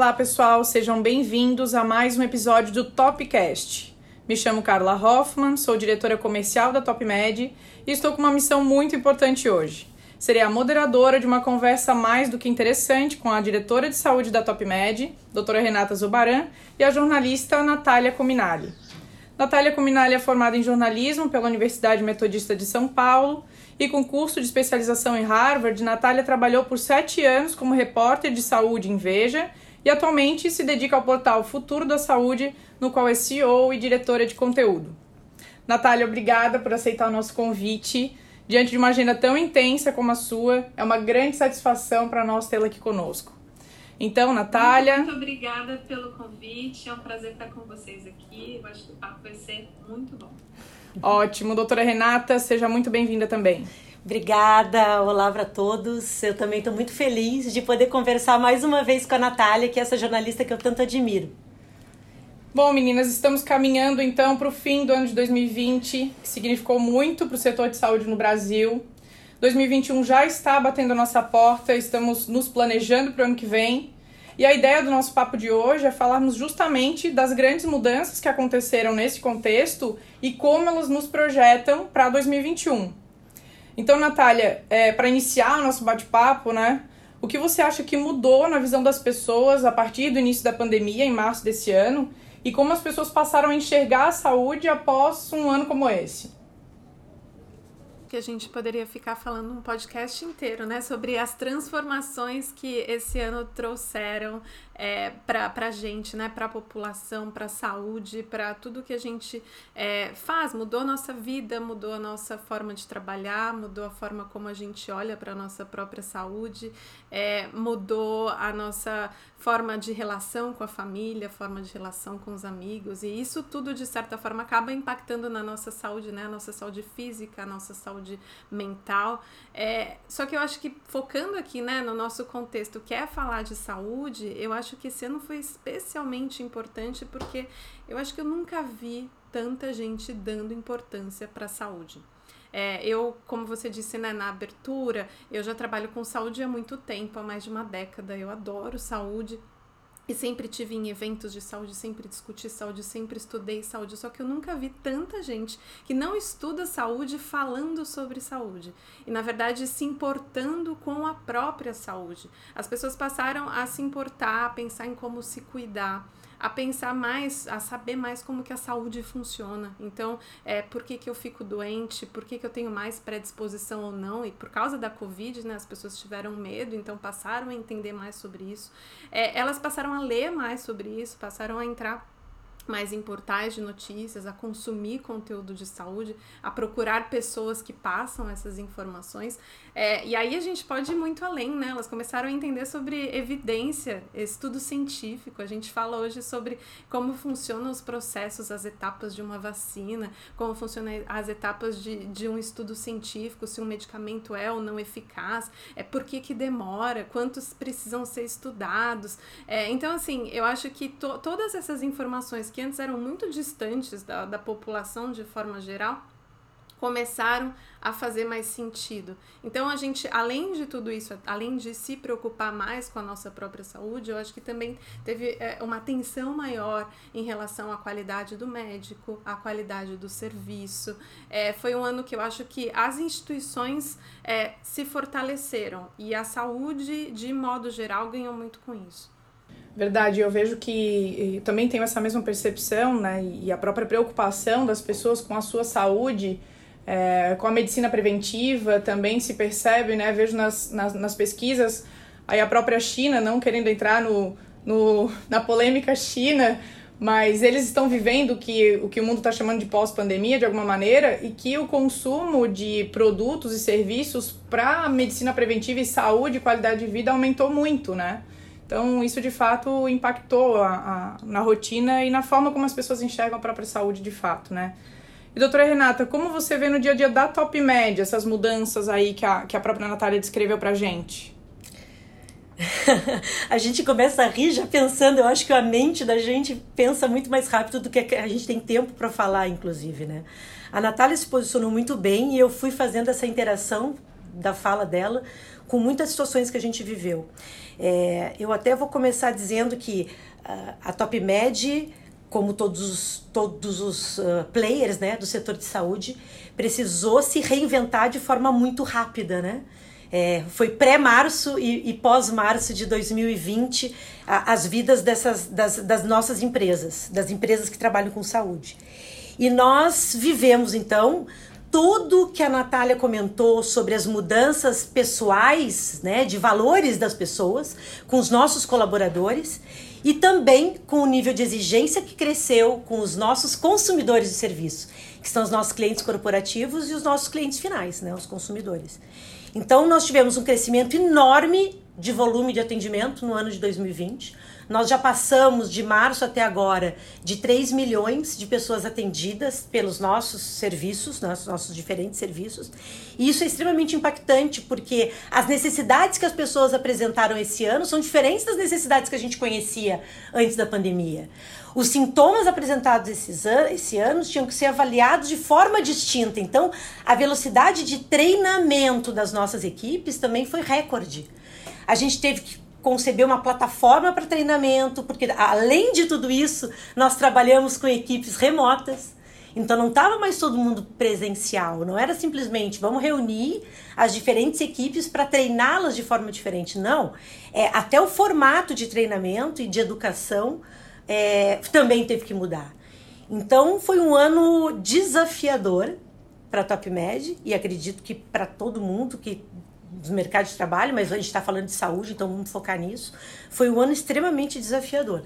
Olá, pessoal, sejam bem-vindos a mais um episódio do Topcast. Me chamo Carla Hoffman, sou diretora comercial da TopMed e estou com uma missão muito importante hoje. Serei a moderadora de uma conversa mais do que interessante com a diretora de saúde da TopMed, doutora Renata Zubaran, e a jornalista Natália Cominali. Natália Cominali é formada em jornalismo pela Universidade Metodista de São Paulo e com curso de especialização em Harvard, Natália trabalhou por sete anos como repórter de saúde em Veja e atualmente se dedica ao portal Futuro da Saúde, no qual é CEO e diretora de conteúdo. Natália, obrigada por aceitar o nosso convite. Diante de uma agenda tão intensa como a sua, é uma grande satisfação para nós tê-la aqui conosco. Então, Natália. Muito, obrigada pelo convite. É um prazer estar com vocês aqui. Eu acho que o papo vai ser muito bom. Ótimo. Doutora Renata, seja muito bem-vinda também. Obrigada, olá para todos. Eu também estou muito feliz de poder conversar mais uma vez com a Natália, que é essa jornalista que eu tanto admiro. Bom, meninas, estamos caminhando então para o fim do ano de 2020, que significou muito para o setor de saúde no Brasil. 2021 já está batendo a nossa porta, estamos nos planejando para o ano que vem. E a ideia do nosso papo de hoje é falarmos justamente das grandes mudanças que aconteceram nesse contexto e como elas nos projetam para 2021. Então, Natália, é, para iniciar o nosso bate-papo, né? O que você acha que mudou na visão das pessoas a partir do início da pandemia, em março desse ano, e como as pessoas passaram a enxergar a saúde após um ano como esse? que a gente poderia ficar falando um podcast inteiro, né? Sobre as transformações que esse ano trouxeram é, para a gente, né? Para a população, para a saúde, para tudo que a gente é, faz. Mudou a nossa vida, mudou a nossa forma de trabalhar, mudou a forma como a gente olha para a nossa própria saúde, é, mudou a nossa forma de relação com a família, forma de relação com os amigos. E isso tudo, de certa forma, acaba impactando na nossa saúde, né? A nossa saúde física, a nossa saúde mental. É, só que eu acho que focando aqui, né, no nosso contexto, que é falar de saúde, eu acho acho que esse ano foi especialmente importante porque eu acho que eu nunca vi tanta gente dando importância para a saúde. É, eu, como você disse né, na abertura, eu já trabalho com saúde há muito tempo, há mais de uma década. Eu adoro saúde, e sempre tive em eventos de saúde, sempre discuti saúde, sempre estudei saúde, só que eu nunca vi tanta gente que não estuda saúde falando sobre saúde e, na verdade, se importando com a própria saúde. As pessoas passaram a se importar, a pensar em como se cuidar a pensar mais, a saber mais como que a saúde funciona. Então, é, por que, que eu fico doente, por que, que eu tenho mais predisposição ou não, e por causa da Covid, né, as pessoas tiveram medo, então passaram a entender mais sobre isso. É, elas passaram a ler mais sobre isso, passaram a entrar mais em portais de notícias, a consumir conteúdo de saúde, a procurar pessoas que passam essas informações. É, e aí a gente pode ir muito além, né? Elas começaram a entender sobre evidência, estudo científico. A gente fala hoje sobre como funcionam os processos, as etapas de uma vacina, como funcionam as etapas de, de um estudo científico, se um medicamento é ou não eficaz, é por que, que demora, quantos precisam ser estudados. É, então, assim, eu acho que to, todas essas informações que antes eram muito distantes da, da população de forma geral, começaram a fazer mais sentido. Então a gente, além de tudo isso, além de se preocupar mais com a nossa própria saúde, eu acho que também teve é, uma atenção maior em relação à qualidade do médico, à qualidade do serviço. É, foi um ano que eu acho que as instituições é, se fortaleceram e a saúde, de modo geral, ganhou muito com isso. Verdade, eu vejo que também tenho essa mesma percepção, né? E a própria preocupação das pessoas com a sua saúde, é, com a medicina preventiva também se percebe, né? Vejo nas, nas, nas, pesquisas, aí a própria China, não querendo entrar no, no, na polêmica China, mas eles estão vivendo que, o que o mundo está chamando de pós-pandemia, de alguma maneira, e que o consumo de produtos e serviços para medicina preventiva e saúde e qualidade de vida aumentou muito, né? Então, isso de fato impactou a, a, na rotina e na forma como as pessoas enxergam a própria saúde de fato, né? E doutora Renata, como você vê no dia a dia da Top Med essas mudanças aí que a, que a própria Natália descreveu pra gente? a gente começa a rir já pensando, eu acho que a mente da gente pensa muito mais rápido do que a gente tem tempo para falar, inclusive, né? A Natália se posicionou muito bem e eu fui fazendo essa interação da fala dela com muitas situações que a gente viveu. É, eu até vou começar dizendo que uh, a Top Med, como todos os, todos os uh, players né, do setor de saúde, precisou se reinventar de forma muito rápida, né? É, foi pré-março e, e pós-março de 2020 a, as vidas dessas, das, das nossas empresas, das empresas que trabalham com saúde. E nós vivemos, então, tudo que a Natália comentou sobre as mudanças pessoais, né, de valores das pessoas, com os nossos colaboradores e também com o nível de exigência que cresceu com os nossos consumidores de serviço, que são os nossos clientes corporativos e os nossos clientes finais, né, os consumidores. Então, nós tivemos um crescimento enorme de volume de atendimento no ano de 2020. Nós já passamos de março até agora de 3 milhões de pessoas atendidas pelos nossos serviços, nossos, nossos diferentes serviços. E isso é extremamente impactante porque as necessidades que as pessoas apresentaram esse ano são diferentes das necessidades que a gente conhecia antes da pandemia. Os sintomas apresentados esses an esse ano tinham que ser avaliados de forma distinta. Então, a velocidade de treinamento das nossas equipes também foi recorde. A gente teve que conceber uma plataforma para treinamento, porque além de tudo isso, nós trabalhamos com equipes remotas. Então não estava mais todo mundo presencial, não era simplesmente vamos reunir as diferentes equipes para treiná-las de forma diferente. Não, é, até o formato de treinamento e de educação é, também teve que mudar. Então foi um ano desafiador para a TopMed e acredito que para todo mundo que dos mercados de trabalho, mas a gente está falando de saúde, então vamos focar nisso. Foi um ano extremamente desafiador.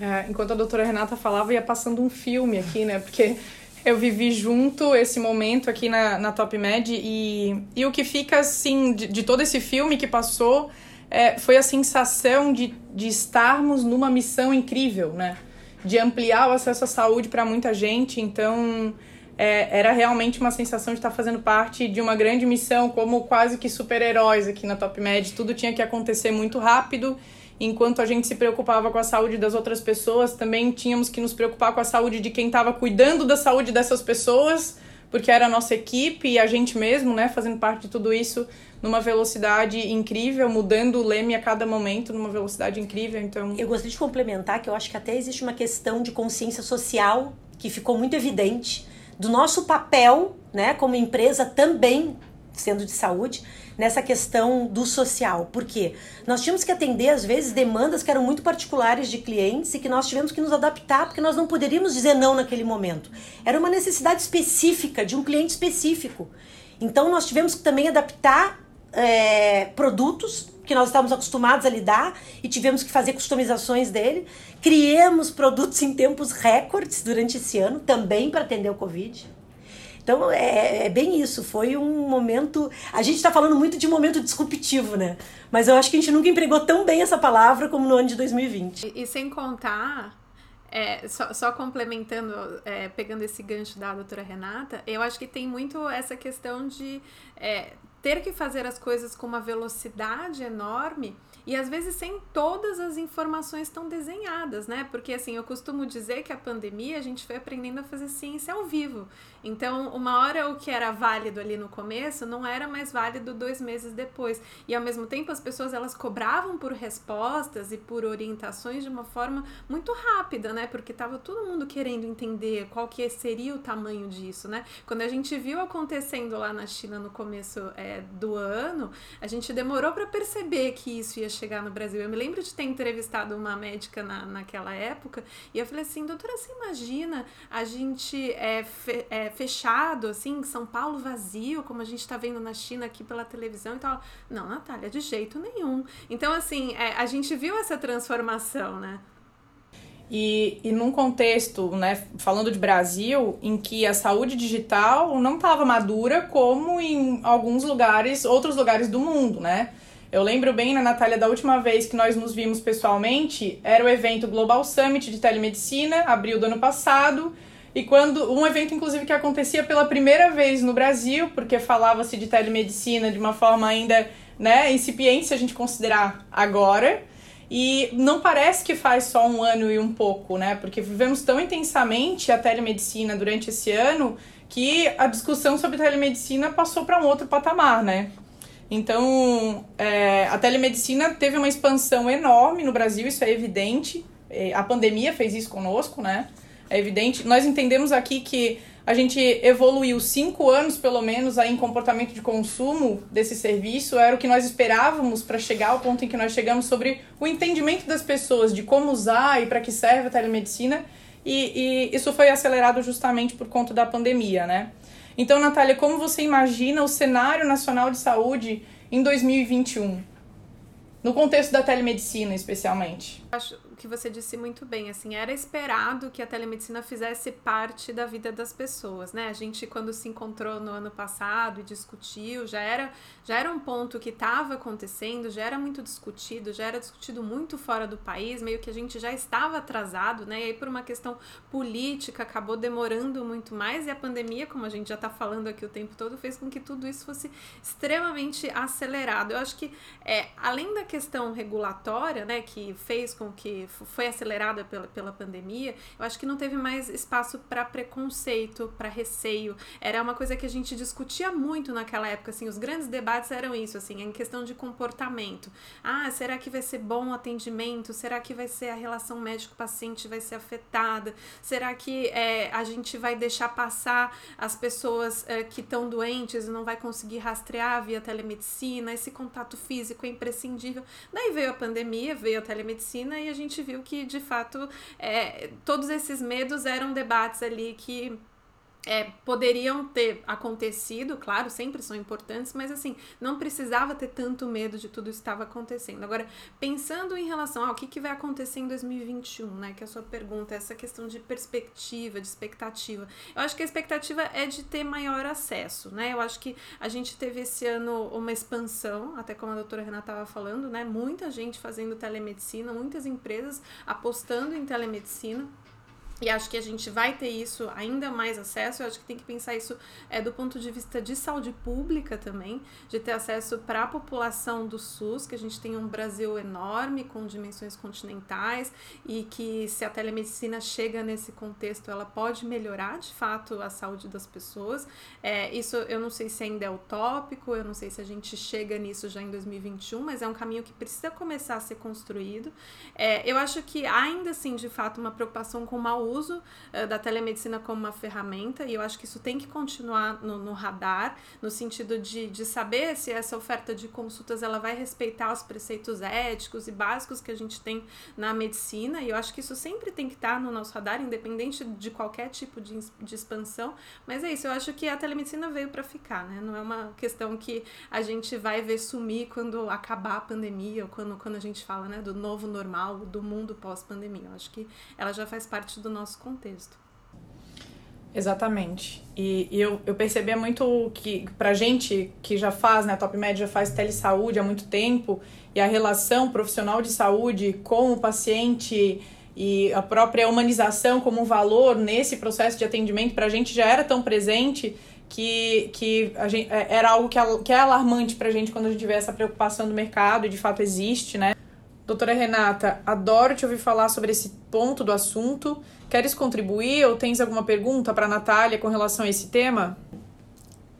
É, enquanto a doutora Renata falava, ia passando um filme aqui, né? Porque eu vivi junto esse momento aqui na, na Top Med e, e o que fica, assim, de, de todo esse filme que passou é, foi a sensação de, de estarmos numa missão incrível, né? De ampliar o acesso à saúde para muita gente. Então, é, era realmente uma sensação de estar fazendo parte de uma grande missão, como quase que super-heróis aqui na Top Med. Tudo tinha que acontecer muito rápido. Enquanto a gente se preocupava com a saúde das outras pessoas, também tínhamos que nos preocupar com a saúde de quem estava cuidando da saúde dessas pessoas, porque era a nossa equipe e a gente mesmo, né, fazendo parte de tudo isso numa velocidade incrível, mudando o leme a cada momento numa velocidade incrível. Então, eu gostaria de complementar que eu acho que até existe uma questão de consciência social que ficou muito evidente do nosso papel, né, como empresa também sendo de saúde, nessa questão do social. Por quê? Nós tínhamos que atender, às vezes, demandas que eram muito particulares de clientes e que nós tivemos que nos adaptar, porque nós não poderíamos dizer não naquele momento. Era uma necessidade específica, de um cliente específico. Então, nós tivemos que também adaptar é, produtos que nós estávamos acostumados a lidar e tivemos que fazer customizações dele. Criamos produtos em tempos recordes durante esse ano, também para atender o Covid. Então é, é, bem isso, foi um momento. A gente está falando muito de momento disruptivo, né? Mas eu acho que a gente nunca empregou tão bem essa palavra como no ano de 2020. E, e sem contar é, só, só, complementando, é, pegando esse gancho da doutora Renata, eu acho que tem muito essa questão de é, ter que fazer as coisas com uma velocidade enorme e às vezes sem todas as informações tão desenhadas, né? Porque assim, eu costumo dizer que a pandemia a gente foi aprendendo a fazer ciência ao vivo. Então, uma hora o que era válido ali no começo não era mais válido dois meses depois. E ao mesmo tempo as pessoas elas cobravam por respostas e por orientações de uma forma muito rápida, né? Porque tava todo mundo querendo entender qual que seria o tamanho disso, né? Quando a gente viu acontecendo lá na China no começo é, do ano, a gente demorou para perceber que isso ia chegar no Brasil. Eu me lembro de ter entrevistado uma médica na, naquela época e eu falei assim, doutora, você imagina a gente é, é, fechado, assim, São Paulo vazio, como a gente está vendo na China aqui pela televisão e tal? Não, Natália, de jeito nenhum. Então, assim, é, a gente viu essa transformação, né? E, e num contexto, né, falando de Brasil, em que a saúde digital não estava madura como em alguns lugares, outros lugares do mundo, né? Eu lembro bem, na Natália, da última vez que nós nos vimos pessoalmente, era o evento Global Summit de Telemedicina, abril do ano passado, e quando um evento inclusive que acontecia pela primeira vez no Brasil, porque falava-se de telemedicina de uma forma ainda, né, incipiente se a gente considerar agora. E não parece que faz só um ano e um pouco, né? Porque vivemos tão intensamente a telemedicina durante esse ano que a discussão sobre telemedicina passou para um outro patamar, né? Então, é, a telemedicina teve uma expansão enorme no Brasil, isso é evidente. É, a pandemia fez isso conosco, né? É evidente. Nós entendemos aqui que a gente evoluiu cinco anos, pelo menos, aí em comportamento de consumo desse serviço. Era o que nós esperávamos para chegar ao ponto em que nós chegamos sobre o entendimento das pessoas de como usar e para que serve a telemedicina. E, e isso foi acelerado justamente por conta da pandemia, né? Então, Natália, como você imagina o cenário nacional de saúde em 2021? No contexto da telemedicina, especialmente. Acho que você disse muito bem, assim, era esperado que a telemedicina fizesse parte da vida das pessoas, né? A gente quando se encontrou no ano passado e discutiu, já era já era um ponto que estava acontecendo, já era muito discutido, já era discutido muito fora do país, meio que a gente já estava atrasado, né? E aí por uma questão política acabou demorando muito mais e a pandemia, como a gente já está falando aqui o tempo todo, fez com que tudo isso fosse extremamente acelerado. Eu acho que é, além da questão regulatória, né, que fez com foi acelerada pela, pela pandemia, eu acho que não teve mais espaço para preconceito, para receio. Era uma coisa que a gente discutia muito naquela época, assim, os grandes debates eram isso, assim, em questão de comportamento. Ah, será que vai ser bom o atendimento? Será que vai ser a relação médico-paciente vai ser afetada? Será que é, a gente vai deixar passar as pessoas é, que estão doentes e não vai conseguir rastrear via telemedicina? Esse contato físico é imprescindível. Daí veio a pandemia, veio a telemedicina e a gente viu que, de fato, é, todos esses medos eram debates ali que é, poderiam ter acontecido, claro, sempre são importantes, mas assim, não precisava ter tanto medo de tudo estava acontecendo. Agora, pensando em relação ao que, que vai acontecer em 2021, né, que é a sua pergunta, essa questão de perspectiva, de expectativa. Eu acho que a expectativa é de ter maior acesso, né? Eu acho que a gente teve esse ano uma expansão, até como a doutora Renata estava falando, né? Muita gente fazendo telemedicina, muitas empresas apostando em telemedicina. E acho que a gente vai ter isso ainda mais acesso. Eu acho que tem que pensar isso é, do ponto de vista de saúde pública também, de ter acesso para a população do SUS, que a gente tem um Brasil enorme, com dimensões continentais, e que se a telemedicina chega nesse contexto, ela pode melhorar de fato a saúde das pessoas. É, isso eu não sei se ainda é utópico, eu não sei se a gente chega nisso já em 2021, mas é um caminho que precisa começar a ser construído. É, eu acho que ainda assim, de fato, uma preocupação com o mau uso uh, da telemedicina como uma ferramenta, e eu acho que isso tem que continuar no, no, radar, no sentido de, de saber se essa oferta de consultas ela vai respeitar os preceitos éticos e básicos que a gente tem na medicina, e eu acho que isso sempre tem que estar no nosso radar, independente de qualquer tipo de, de expansão. Mas é isso, eu acho que a telemedicina veio para ficar, né? Não é uma questão que a gente vai ver sumir quando acabar a pandemia, ou quando, quando a gente fala né, do novo normal, do mundo pós-pandemia. Eu acho que ela já faz parte do nosso contexto. Exatamente. E, e, eu, eu percebia muito que, pra gente que já faz, né, a Top Med já faz telesaúde há muito tempo, e a relação profissional de saúde com o paciente e a própria humanização como valor nesse processo de atendimento, pra gente já era tão presente que, que a gente, é, era algo que, que é alarmante pra gente quando a gente vê essa preocupação do mercado, e de fato existe, né? Doutora Renata, adoro te ouvir falar sobre esse ponto do assunto. Queres contribuir ou tens alguma pergunta para a Natália com relação a esse tema?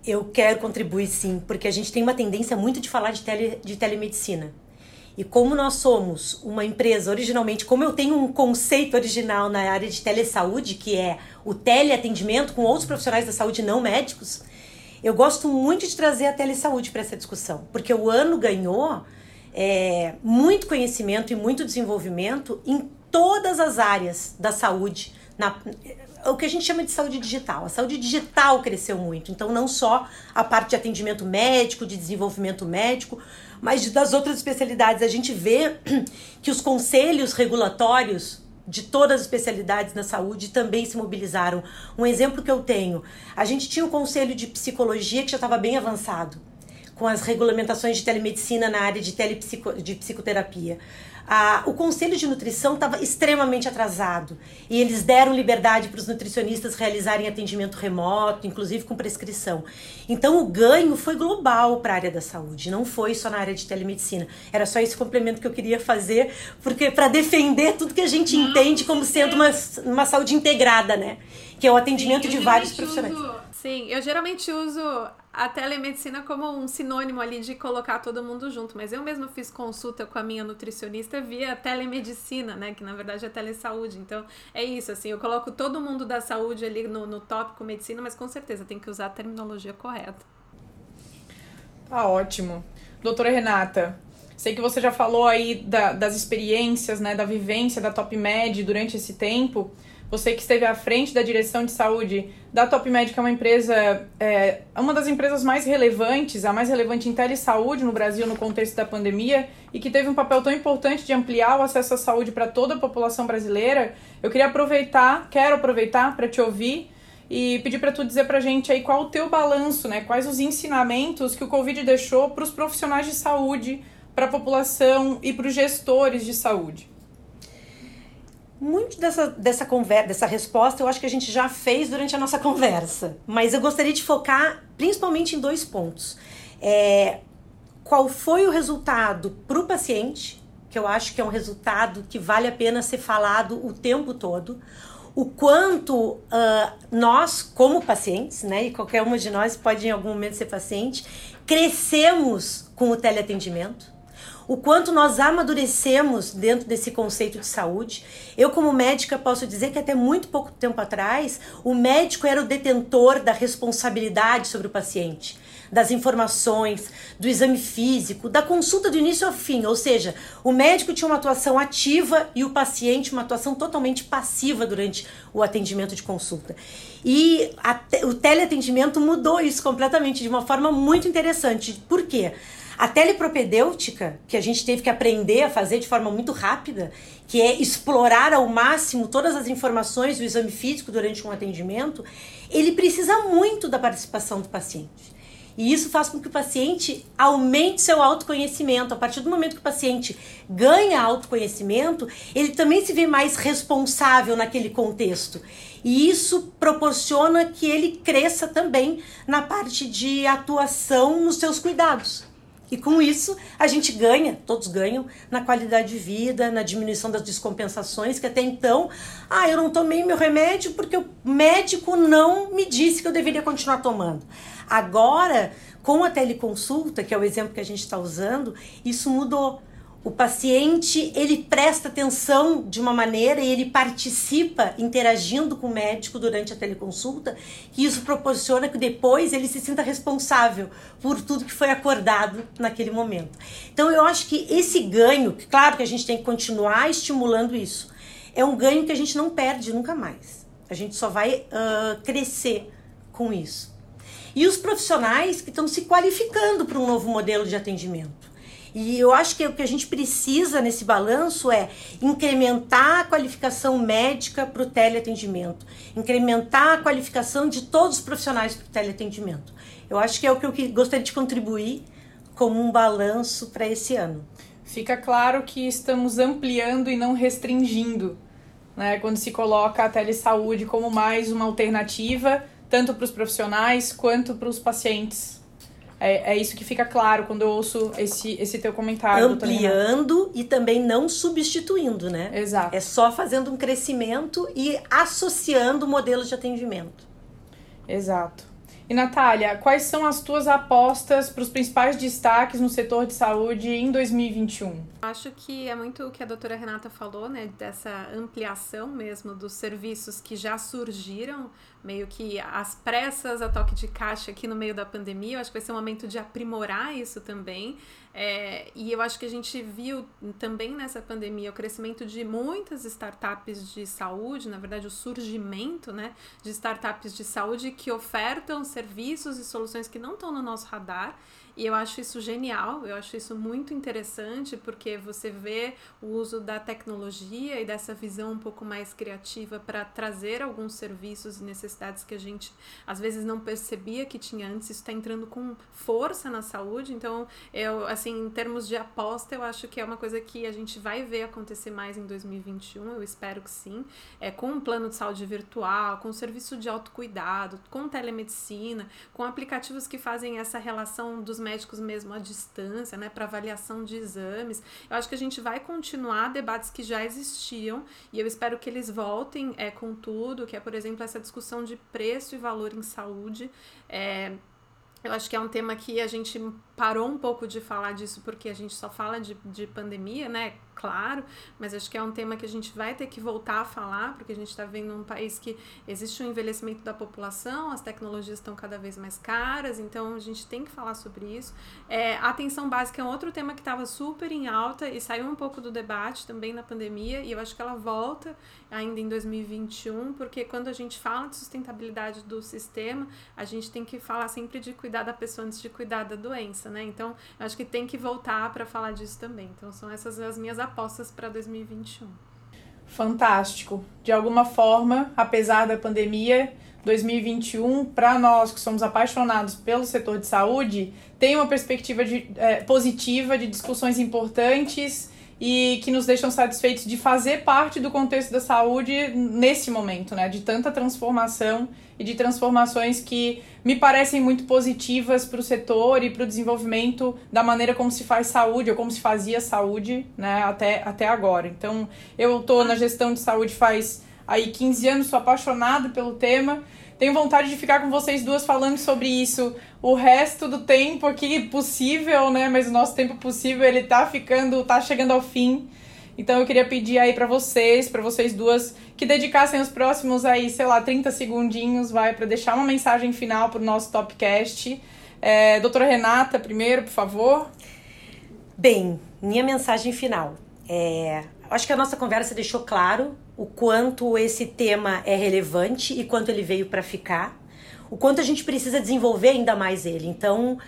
Eu quero contribuir sim, porque a gente tem uma tendência muito de falar de, tele, de telemedicina. E como nós somos uma empresa originalmente, como eu tenho um conceito original na área de telesaúde, que é o teleatendimento com outros profissionais da saúde não médicos, eu gosto muito de trazer a telesaúde para essa discussão, porque o ano ganhou é, muito conhecimento e muito desenvolvimento em todas as áreas da saúde, na, o que a gente chama de saúde digital. A saúde digital cresceu muito, então não só a parte de atendimento médico, de desenvolvimento médico, mas das outras especialidades. A gente vê que os conselhos regulatórios de todas as especialidades na saúde também se mobilizaram. Um exemplo que eu tenho, a gente tinha um conselho de psicologia que já estava bem avançado com as regulamentações de telemedicina na área de, telepsico, de psicoterapia. Ah, o Conselho de Nutrição estava extremamente atrasado e eles deram liberdade para os nutricionistas realizarem atendimento remoto, inclusive com prescrição. Então o ganho foi global para a área da saúde, não foi só na área de telemedicina. Era só esse complemento que eu queria fazer, porque para defender tudo que a gente não, entende como sendo uma, uma saúde integrada, né? Que é o atendimento Sim, de vários profissionais. Uso, sim, eu geralmente uso a telemedicina como um sinônimo ali de colocar todo mundo junto, mas eu mesmo fiz consulta com a minha nutricionista via telemedicina, né, que na verdade é telesaúde. Então, é isso, assim, eu coloco todo mundo da saúde ali no, no tópico medicina, mas com certeza tem que usar a terminologia correta. Tá ótimo. Doutora Renata, sei que você já falou aí da, das experiências, né, da vivência da Top Med durante esse tempo, você que esteve à frente da direção de saúde da Top Médica, uma empresa, é, uma das empresas mais relevantes, a mais relevante em telesaúde no Brasil no contexto da pandemia e que teve um papel tão importante de ampliar o acesso à saúde para toda a população brasileira. Eu queria aproveitar, quero aproveitar para te ouvir e pedir para tu dizer para a gente aí qual o teu balanço, né? Quais os ensinamentos que o Covid deixou para os profissionais de saúde, para a população e para os gestores de saúde muito dessa, dessa conversa, dessa resposta, eu acho que a gente já fez durante a nossa conversa. Mas eu gostaria de focar principalmente em dois pontos. É, qual foi o resultado para o paciente, que eu acho que é um resultado que vale a pena ser falado o tempo todo. O quanto uh, nós, como pacientes, né, e qualquer uma de nós pode em algum momento ser paciente, crescemos com o teleatendimento o quanto nós amadurecemos dentro desse conceito de saúde. Eu, como médica, posso dizer que até muito pouco tempo atrás, o médico era o detentor da responsabilidade sobre o paciente, das informações, do exame físico, da consulta do início ao fim. Ou seja, o médico tinha uma atuação ativa e o paciente uma atuação totalmente passiva durante o atendimento de consulta. E a, o teleatendimento mudou isso completamente de uma forma muito interessante. Por quê? A telepropedêutica, que a gente teve que aprender a fazer de forma muito rápida, que é explorar ao máximo todas as informações do exame físico durante um atendimento, ele precisa muito da participação do paciente. E isso faz com que o paciente aumente seu autoconhecimento. A partir do momento que o paciente ganha autoconhecimento, ele também se vê mais responsável naquele contexto. E isso proporciona que ele cresça também na parte de atuação nos seus cuidados. E com isso, a gente ganha, todos ganham, na qualidade de vida, na diminuição das descompensações, que até então, ah, eu não tomei meu remédio porque o médico não me disse que eu deveria continuar tomando. Agora, com a teleconsulta, que é o exemplo que a gente está usando, isso mudou o paciente ele presta atenção de uma maneira e ele participa interagindo com o médico durante a teleconsulta e isso proporciona que depois ele se sinta responsável por tudo que foi acordado naquele momento. Então eu acho que esse ganho, claro que a gente tem que continuar estimulando isso, é um ganho que a gente não perde nunca mais. A gente só vai uh, crescer com isso. E os profissionais que estão se qualificando para um novo modelo de atendimento. E eu acho que o que a gente precisa nesse balanço é incrementar a qualificação médica para o teleatendimento, incrementar a qualificação de todos os profissionais para o teleatendimento. Eu acho que é o que eu gostaria de contribuir como um balanço para esse ano. Fica claro que estamos ampliando e não restringindo, né? Quando se coloca a telesaúde como mais uma alternativa, tanto para os profissionais quanto para os pacientes. É, é isso que fica claro quando eu ouço esse, esse teu comentário. Ampliando e também não substituindo, né? Exato. É só fazendo um crescimento e associando modelos de atendimento. Exato. E Natália, quais são as tuas apostas para os principais destaques no setor de saúde em 2021? Acho que é muito o que a doutora Renata falou, né? Dessa ampliação mesmo dos serviços que já surgiram meio que as pressas a toque de caixa aqui no meio da pandemia. Eu acho que vai ser um momento de aprimorar isso também. É, e eu acho que a gente viu também nessa pandemia o crescimento de muitas startups de saúde, na verdade, o surgimento né, de startups de saúde que ofertam serviços e soluções que não estão no nosso radar E eu acho isso genial, eu acho isso muito interessante, porque você vê o uso da tecnologia e dessa visão um pouco mais criativa para trazer alguns serviços e necessidades que a gente às vezes não percebia que tinha antes, isso está entrando com força na saúde. Então, eu, assim, em termos de aposta, eu acho que é uma coisa que a gente vai ver acontecer mais em 2021, eu espero que sim, é, com um plano de saúde virtual, com serviço de autocuidado, com telemedicina, com aplicativos que fazem essa relação dos médicos mesmo à distância, né, para avaliação de exames. Eu acho que a gente vai continuar debates que já existiam e eu espero que eles voltem é, com tudo, que é, por exemplo, essa discussão de preço e valor em saúde. É, eu acho que é um tema que a gente parou um pouco de falar disso porque a gente só fala de, de pandemia, né? Claro, mas acho que é um tema que a gente vai ter que voltar a falar, porque a gente está vendo um país que existe um envelhecimento da população, as tecnologias estão cada vez mais caras, então a gente tem que falar sobre isso. É, a atenção básica é um outro tema que estava super em alta e saiu um pouco do debate também na pandemia, e eu acho que ela volta ainda em 2021, porque quando a gente fala de sustentabilidade do sistema, a gente tem que falar sempre de cuidar da pessoa antes de cuidar da doença né? Então, acho que tem que voltar para falar disso também. Então, são essas as minhas apostas para 2021. Fantástico. De alguma forma, apesar da pandemia, 2021, para nós que somos apaixonados pelo setor de saúde, tem uma perspectiva de, é, positiva de discussões importantes e que nos deixam satisfeitos de fazer parte do contexto da saúde nesse momento, né? De tanta transformação e de transformações que me parecem muito positivas para o setor e para o desenvolvimento da maneira como se faz saúde ou como se fazia saúde, né? Até, até agora. Então, eu estou na gestão de saúde faz aí 15 anos, sou apaixonada pelo tema tenho vontade de ficar com vocês duas falando sobre isso o resto do tempo aqui possível, né? Mas o nosso tempo possível ele tá ficando, tá chegando ao fim. Então eu queria pedir aí para vocês, para vocês duas, que dedicassem os próximos aí, sei lá, 30 segundinhos, vai, para deixar uma mensagem final pro nosso Topcast. É, doutora Renata, primeiro, por favor. Bem, minha mensagem final. É, acho que a nossa conversa deixou claro o quanto esse tema é relevante e quanto ele veio para ficar, o quanto a gente precisa desenvolver ainda mais ele. Então,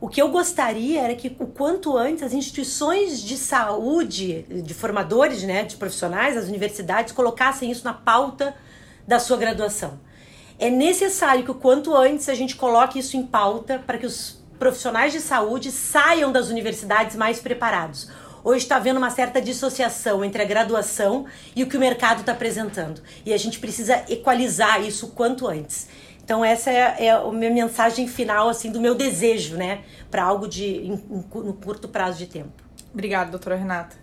o que eu gostaria era que o quanto antes as instituições de saúde, de formadores, né, de profissionais, as universidades colocassem isso na pauta da sua graduação. É necessário que o quanto antes a gente coloque isso em pauta para que os profissionais de saúde saiam das universidades mais preparados hoje está havendo uma certa dissociação entre a graduação e o que o mercado está apresentando. E a gente precisa equalizar isso quanto antes. Então essa é, é, a minha mensagem final assim do meu desejo, né, para algo de em, em, no curto prazo de tempo. Obrigada, doutora Renata.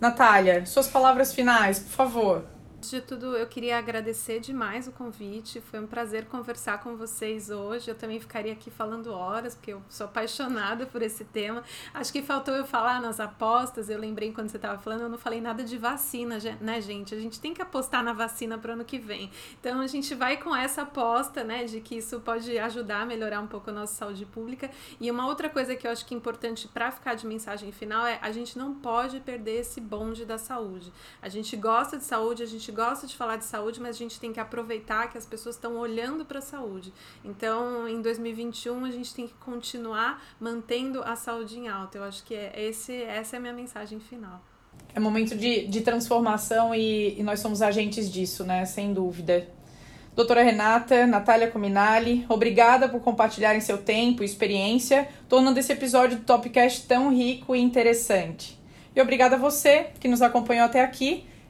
Natália, suas palavras finais, por favor. Antes de tudo, eu queria agradecer demais o convite. Foi um prazer conversar com vocês hoje. Eu também ficaria aqui falando horas, porque eu sou apaixonada por esse tema. Acho que faltou eu falar nas apostas. Eu lembrei quando você estava falando, eu não falei nada de vacina, né, gente? A gente tem que apostar na vacina para o ano que vem. Então a gente vai com essa aposta, né, de que isso pode ajudar a melhorar um pouco a nossa saúde pública. E uma outra coisa que eu acho que é importante para ficar de mensagem final é a gente não pode perder esse bonde da saúde. A gente gosta de saúde, a gente gosta de falar de saúde, mas a gente tem que aproveitar que as pessoas estão olhando para a saúde. Então, em 2021, a gente tem que continuar mantendo a saúde em alta. Eu acho que é esse, essa é a minha mensagem final. É momento de, de transformação e, e nós somos agentes disso, né? Sem dúvida. Doutora Renata, Natália Cominali, obrigada por compartilharem seu tempo e experiência, tornando esse episódio do Topcast tão rico e interessante. E obrigada a você que nos acompanhou até aqui